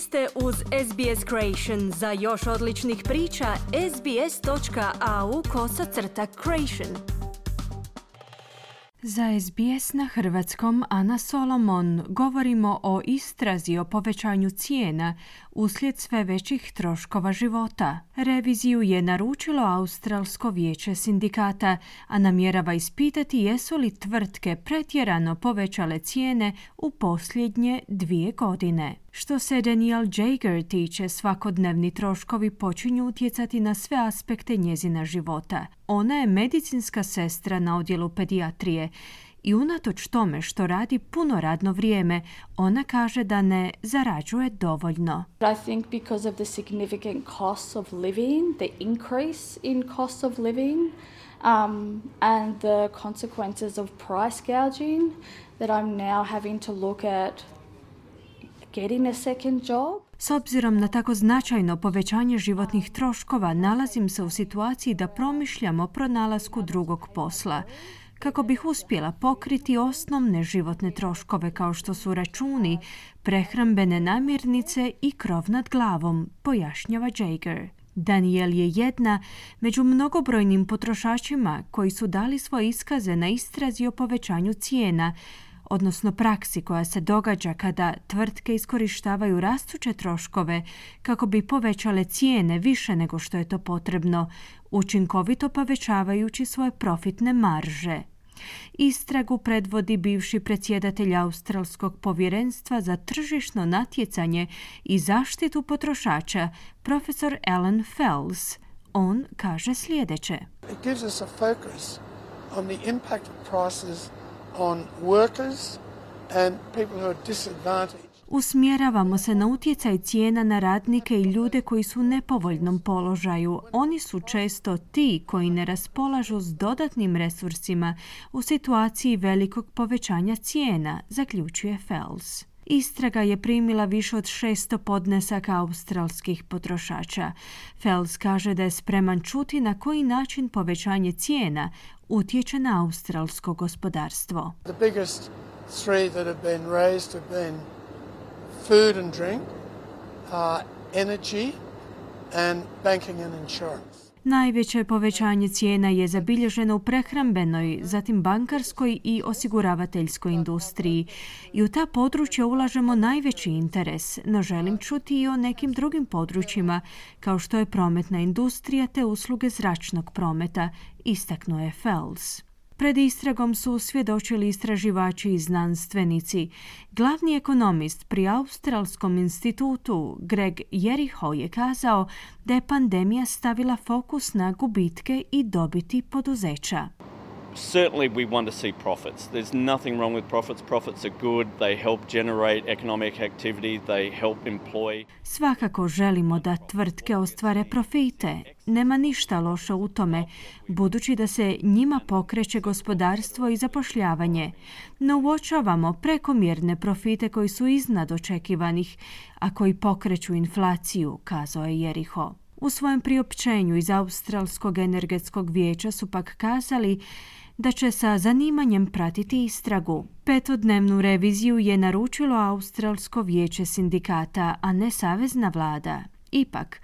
Ste uz SBS Creation. Za još odličnih priča, sbs.au kosacrta creation. Za SBS na hrvatskom Ana Solomon govorimo o istrazi o povećanju cijena uslijed sve većih troškova života. Reviziju je naručilo Australsko vijeće sindikata, a namjerava ispitati jesu li tvrtke pretjerano povećale cijene u posljednje dvije godine. Što se Daniel Jager tiče, svakodnevni troškovi počinju utjecati na sve aspekte njezina života. Ona je medicinska sestra na odjelu pedijatrije i unatoč tome što radi puno radno vrijeme, ona kaže da ne zarađuje dovoljno. I think because of the significant cost of living, the increase in cost of living um, and the consequences of price gouging that I'm now having to look at getting a second job. S obzirom na tako značajno povećanje životnih troškova, nalazim se u situaciji da promišljam o pronalasku drugog posla kako bih uspjela pokriti osnovne životne troškove kao što su računi, prehrambene namirnice i krov nad glavom, pojašnjava Jager. Daniel je jedna među mnogobrojnim potrošačima koji su dali svoje iskaze na istrazi o povećanju cijena, odnosno praksi koja se događa kada tvrtke iskorištavaju rastuće troškove kako bi povećale cijene više nego što je to potrebno, učinkovito povećavajući svoje profitne marže. Istragu predvodi bivši predsjedatelj Australskog povjerenstva za tržišno natjecanje i zaštitu potrošača, profesor Alan Fells. On kaže sljedeće. It gives a focus on the impact of prices on workers and people who are disadvantaged. Usmjeravamo se na utjecaj cijena na radnike i ljude koji su u nepovoljnom položaju. Oni su često ti koji ne raspolažu s dodatnim resursima u situaciji velikog povećanja cijena, zaključuje Fells. Istraga je primila više od 600 podnesaka australskih potrošača. Fells kaže da je spreman čuti na koji način povećanje cijena utječe na australsko gospodarstvo. The biggest three that have been raised have been food and drink, uh, energy and banking and insurance. Najveće povećanje cijena je zabilježeno u prehrambenoj, zatim bankarskoj i osiguravateljskoj industriji i u ta područja ulažemo najveći interes, no želim čuti i o nekim drugim područjima kao što je prometna industrija te usluge zračnog prometa, istaknuo je Fells. Pred istragom su svjedočili istraživači i znanstvenici. Glavni ekonomist pri Australskom institutu Greg Jeriho je kazao da je pandemija stavila fokus na gubitke i dobiti poduzeća. Certainly we want to see profits. There's nothing wrong with profits. Profits are good. They help generate economic activity. They help employ. Svakako želimo da tvrtke ostvare profite. Nema ništa loše u tome, budući da se njima pokreće gospodarstvo i zapošljavanje. No uočavamo prekomjerne profite koji su iznad očekivanih, a koji pokreću inflaciju, kazao je Jeriho. U svojem priopćenju iz Australskog energetskog vijeća su pak kazali da će sa zanimanjem pratiti istragu. Petodnevnu reviziju je naručilo Australsko vijeće sindikata, a ne savezna vlada. Ipak,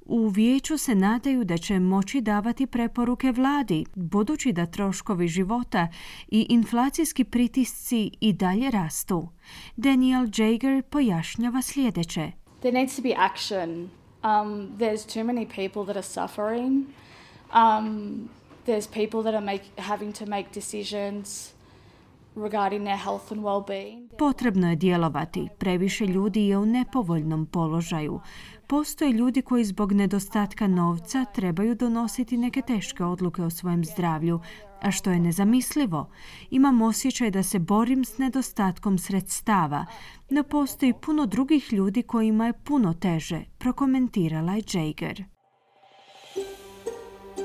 u vijeću se nadaju da će moći davati preporuke vladi, budući da troškovi života i inflacijski pritisci i dalje rastu. Daniel Jager pojašnjava sljedeće. There needs to be action. Um, there's too many people that are suffering. Um, there's people that are make, having to make decisions regarding their health and well-being. Potrebno je djelovati. Previše ljudi je u nepovoljnom položaju. Postoje ljudi koji zbog nedostatka novca trebaju donositi neke teške odluke o svojem zdravlju, a što je nezamislivo. Imam osjećaj da se borim s nedostatkom sredstava, no postoji puno drugih ljudi kojima je puno teže, prokomentirala je Jager.